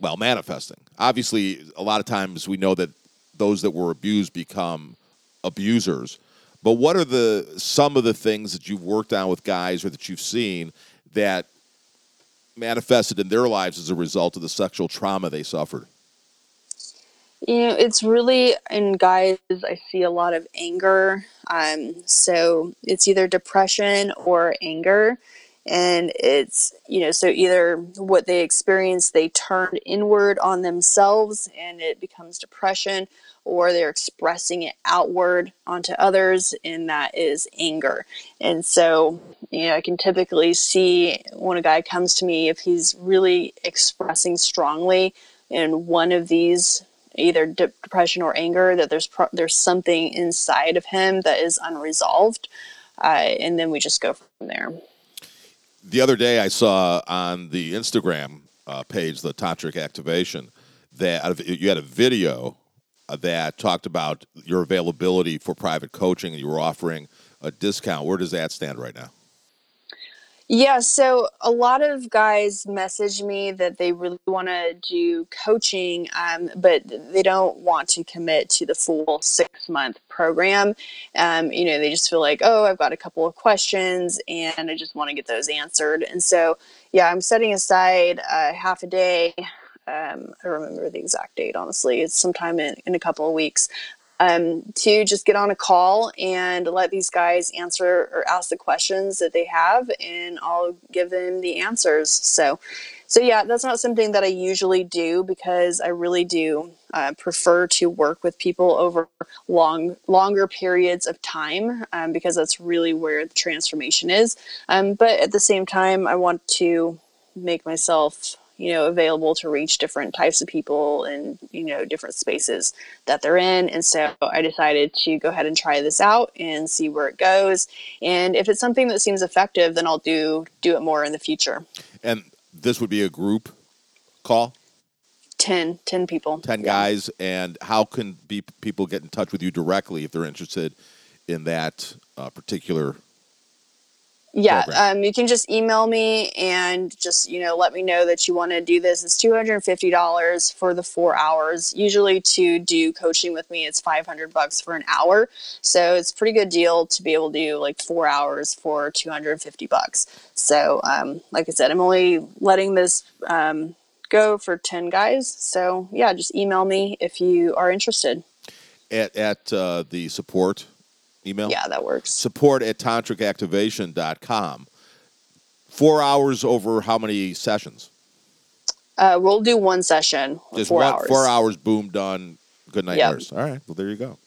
well manifesting? Obviously a lot of times we know that those that were abused become abusers. But what are the some of the things that you've worked on with guys or that you've seen that manifested in their lives as a result of the sexual trauma they suffered? You know, it's really in guys. I see a lot of anger. Um, so it's either depression or anger, and it's you know so either what they experience they turn inward on themselves and it becomes depression or they're expressing it outward onto others, and that is anger. And so, you know, I can typically see when a guy comes to me if he's really expressing strongly in one of these either depression or anger that there's pro- there's something inside of him that is unresolved uh, and then we just go from there the other day i saw on the instagram uh, page the tantric activation that you had a video that talked about your availability for private coaching and you were offering a discount. Where does that stand right now? Yeah, so a lot of guys message me that they really want to do coaching, um, but they don't want to commit to the full six month program. Um, you know, they just feel like, oh, I've got a couple of questions and I just want to get those answered. And so, yeah, I'm setting aside uh, half a day um, I remember the exact date, honestly. It's sometime in, in a couple of weeks. Um, to just get on a call and let these guys answer or ask the questions that they have, and I'll give them the answers. So, so yeah, that's not something that I usually do because I really do uh, prefer to work with people over long, longer periods of time um, because that's really where the transformation is. Um, but at the same time, I want to make myself you know available to reach different types of people and you know different spaces that they're in. And so i decided to go ahead and try this out and see where it goes. And if it's something that seems effective then i'll do do it more in the future. And this would be a group call? 10 10 people. 10 yeah. guys. And how can be people get in touch with you directly if they're interested in that uh, particular yeah, um, you can just email me and just you know let me know that you want to do this. It's two hundred and fifty dollars for the four hours. Usually to do coaching with me, it's five hundred bucks for an hour. So it's a pretty good deal to be able to do like four hours for two hundred and fifty bucks. So um, like I said, I'm only letting this um, go for ten guys. So yeah, just email me if you are interested. At at uh, the support email? Yeah, that works. Support at tantricactivation.com. Four hours over how many sessions? Uh, we'll do one session. Just four one, hours. Four hours, boom, done. Good night, yep. nurse. All right, well, there you go.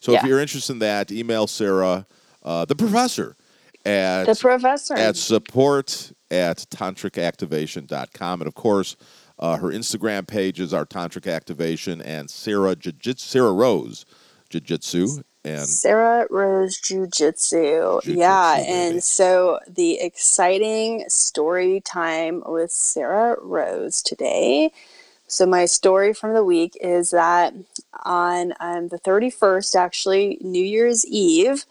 So yeah. if you're interested in that, email Sarrah, uh, the professor, at the professor at support at tantricactivation.com. And of course, uh, her Instagram pages are Tantric Activation and Sarrah Jiu Sarrah Rose Jiu Jitsu and Sarrah Rose Jiu Jitsu. Yeah, and so the exciting story time with Sarrah Rose today. So my story from the week is that on um, the 31st, actually New Year's Eve,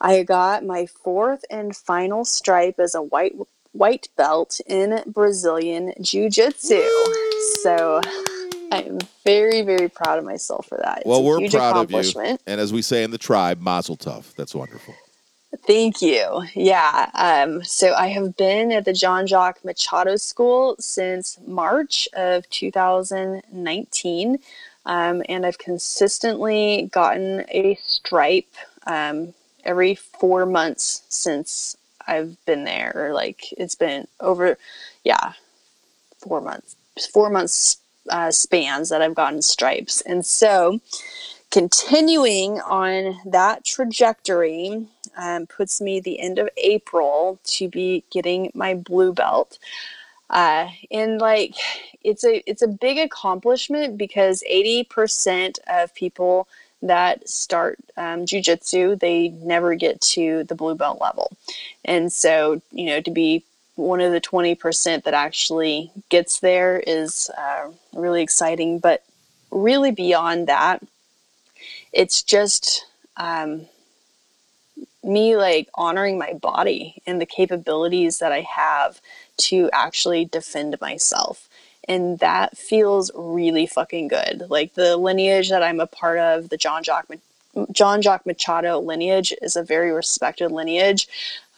I got my fourth and final stripe as a white white belt in Brazilian Jiu Jitsu. So I'm very, very proud of myself for that. It's well, we're proud of you. And as we say in the tribe, mazel tov. That's wonderful. Thank you. Yeah. Um, so I have been at the Jean Jacques Machado School since March of 2019. Um, and I've consistently gotten a stripe um, every four months since I've been there. Like it's been over, yeah, four months, four months uh, spans that I've gotten stripes. And so, continuing on that trajectory um, puts me the end of April to be getting my blue belt. Uh, and like it's a it's a big accomplishment because 80% of people that start um, jujitsu they never get to the blue belt level and so you know to be one of the 20% that actually gets there is uh, really exciting but really beyond that it's just um, me like honoring my body and the capabilities that i have to actually defend myself and that feels really fucking good. Like the lineage that I'm a part of, the John Jock, Jean Jacques Machado lineage is a very respected lineage.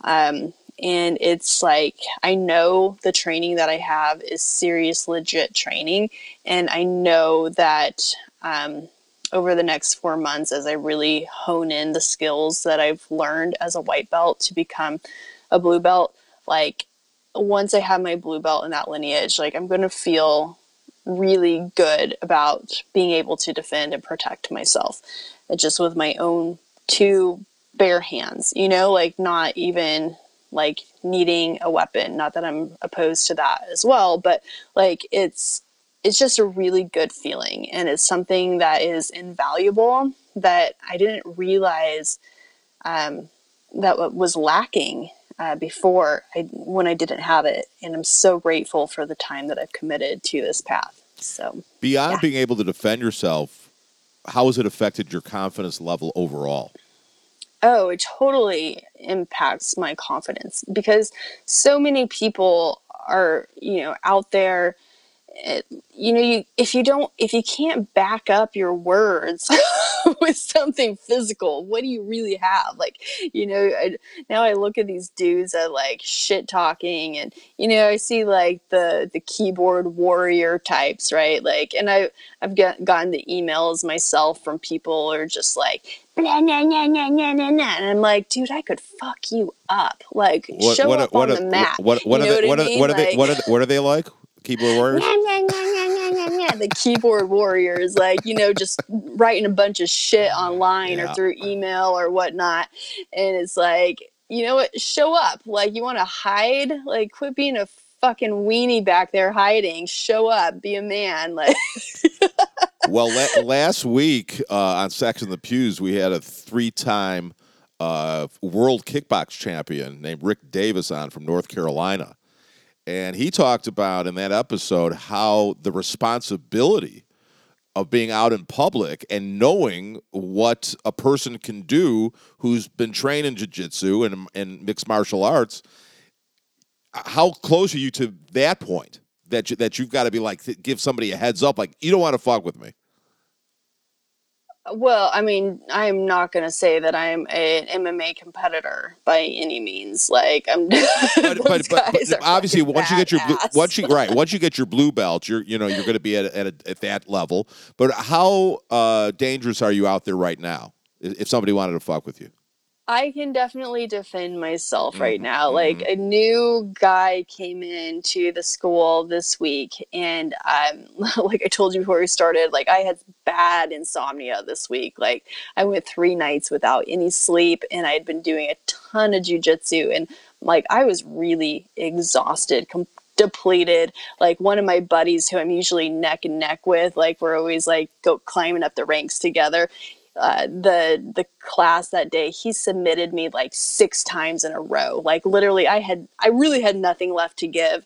Um, and it's like I know the training that I have is serious, legit training, and I know that um, over the next four months, as I really hone in the skills that I've learned as a white belt to become a blue belt, like once I have my blue belt in that lineage, like I'm to feel really good about being able to defend and protect myself just with my own two bare hands, you know, like not even like needing a weapon. Not that I'm opposed to that as well, but like it's it's just a really good feeling and it's something that is invaluable that I didn't realize um, that was lacking uh, before I, when I didn't have it. And I'm so grateful for the time that I've committed to this path. So beyond yeah. being able to defend yourself, how has it affected your confidence level overall? Oh, it totally impacts my confidence because so many people are, you know, out there Eh, you know you if you don't if you can't back up your words with something physical what do you really have like you know I, now i look at these dudes that like shit talking and you know i see like the the keyboard warrior types right like and i i've got, gotten the emails myself from people are just like Nah, nah, nah, nah, nah, nah, nah. And I'm like, dude, I could fuck you up. Like, what, show what, up what, on the map. What, what, what, are they, what, are, what, are they, what, are, what are they like? Keyboard warriors? the keyboard warriors, like, you know, just writing a bunch of shit online yeah. or through email or whatnot. And it's like, you know what? Show up. Like, you want to hide? Like, quit being a fucking weenie back there hiding. Show up. Be a man. Like, well, la- last week uh, on Sex in the Pews, we had a three time uh, world kickbox champion named Rick Davis on from North Carolina. And he talked about in that episode how the responsibility of being out in public and knowing what a person can do who's been trained in jiu-jitsu and, and mixed martial arts how close are you to that point that you, that you've got to be like give somebody a heads up like you don't want to fuck with me well, I mean, I'm not going to say that I'm an MMA competitor by any means. Like I'm, but, but, but, but obviously, once you get your blue, once you right, once you get your blue belt, you're you know you're going to be at at, a, at that level. But how uh, dangerous are you out there right now? If somebody wanted to fuck with you, I can definitely defend myself right mm-hmm. now. Like mm-hmm. a new guy came into the school this week, and um, like I told you before we started, like I had bad insomnia this week. Like I went three nights without any sleep, and I had been doing a ton of jujitsu, and like I was really exhausted, com- depleted. Like one of my buddies who I'm usually neck and neck with, like we're always like go climbing up the ranks together uh, the the class that day he submitted me like six times in a row. Like literally i had i really had nothing left to give.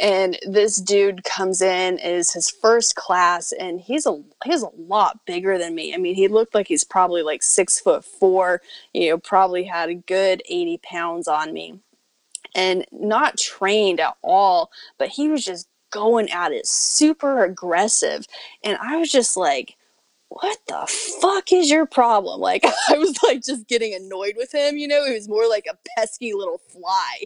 And this dude comes in is his first class and he's a he's a lot bigger than me. I mean he looked like he's probably like six foot four you know probably had a good 80 pounds on me. And not trained at all, but he was just going at it super aggressive. And I was just like, what the fuck is your problem? Like, I was like just getting annoyed with him, you know? It was more like a pesky little fly.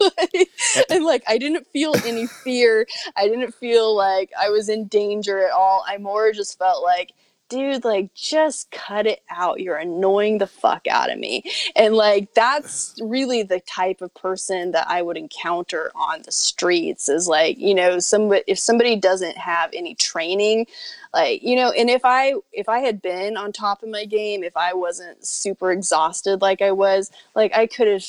like, and like, I didn't feel any fear. I didn't feel like I was in danger at all. I more just felt like, dude, like, just cut it out. You're annoying the fuck out of me. And like, that's really the type of person that I would encounter on the streets is like, you know, somebody, if somebody doesn't have any training, like, you know, and if I, if I had been on top of my game, if I wasn't super exhausted like I was, like, I could have,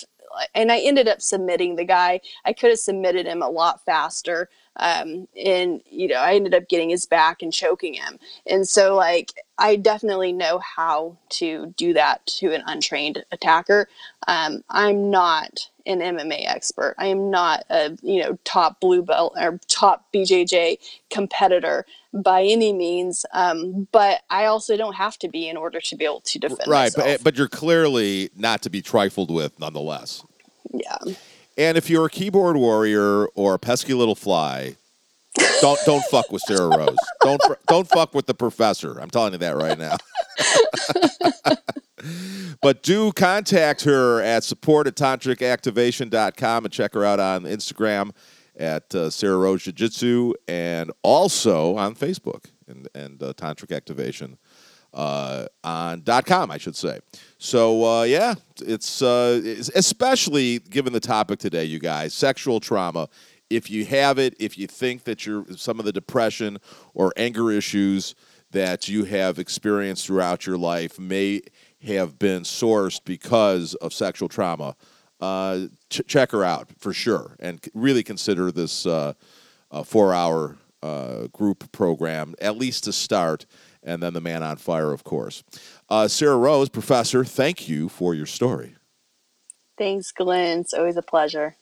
and I ended up submitting the guy. I could have submitted him a lot faster um, and you know i ended up getting his back and choking him. And so like i definitely know how to do that to an untrained attacker. Um, i'm not an mma expert. I am not a you know top blue belt or top bjj competitor by any means um, but i also don't have to be in order to be able to defend right myself. but, but you're clearly not to be trifled with nonetheless. Yeah and if you're a keyboard warrior or a pesky little fly, don't don't fuck with Sarrah Rose. Don't don't fuck with the professor. I'm telling you that right now. but do contact her at support at tantricactivation.com and check her out on Instagram at uh, Sarrah Rose Jiu Jitsu and also on Facebook and, and uh, Tantric Activation uh, on .com, I should say. So uh, yeah, it's, uh, it's especially given the topic today, you guys, sexual trauma. If you have it, if you think that you're some of the depression or anger issues that you have experienced throughout your life may have been sourced because of sexual trauma, uh, ch- check her out for sure, and really consider this uh, four-hour uh, group program at least to start and then the man on fire, of course. Uh, Sarrah Rose, professor, thank you for your story. Thanks, Glenn. It's always a pleasure.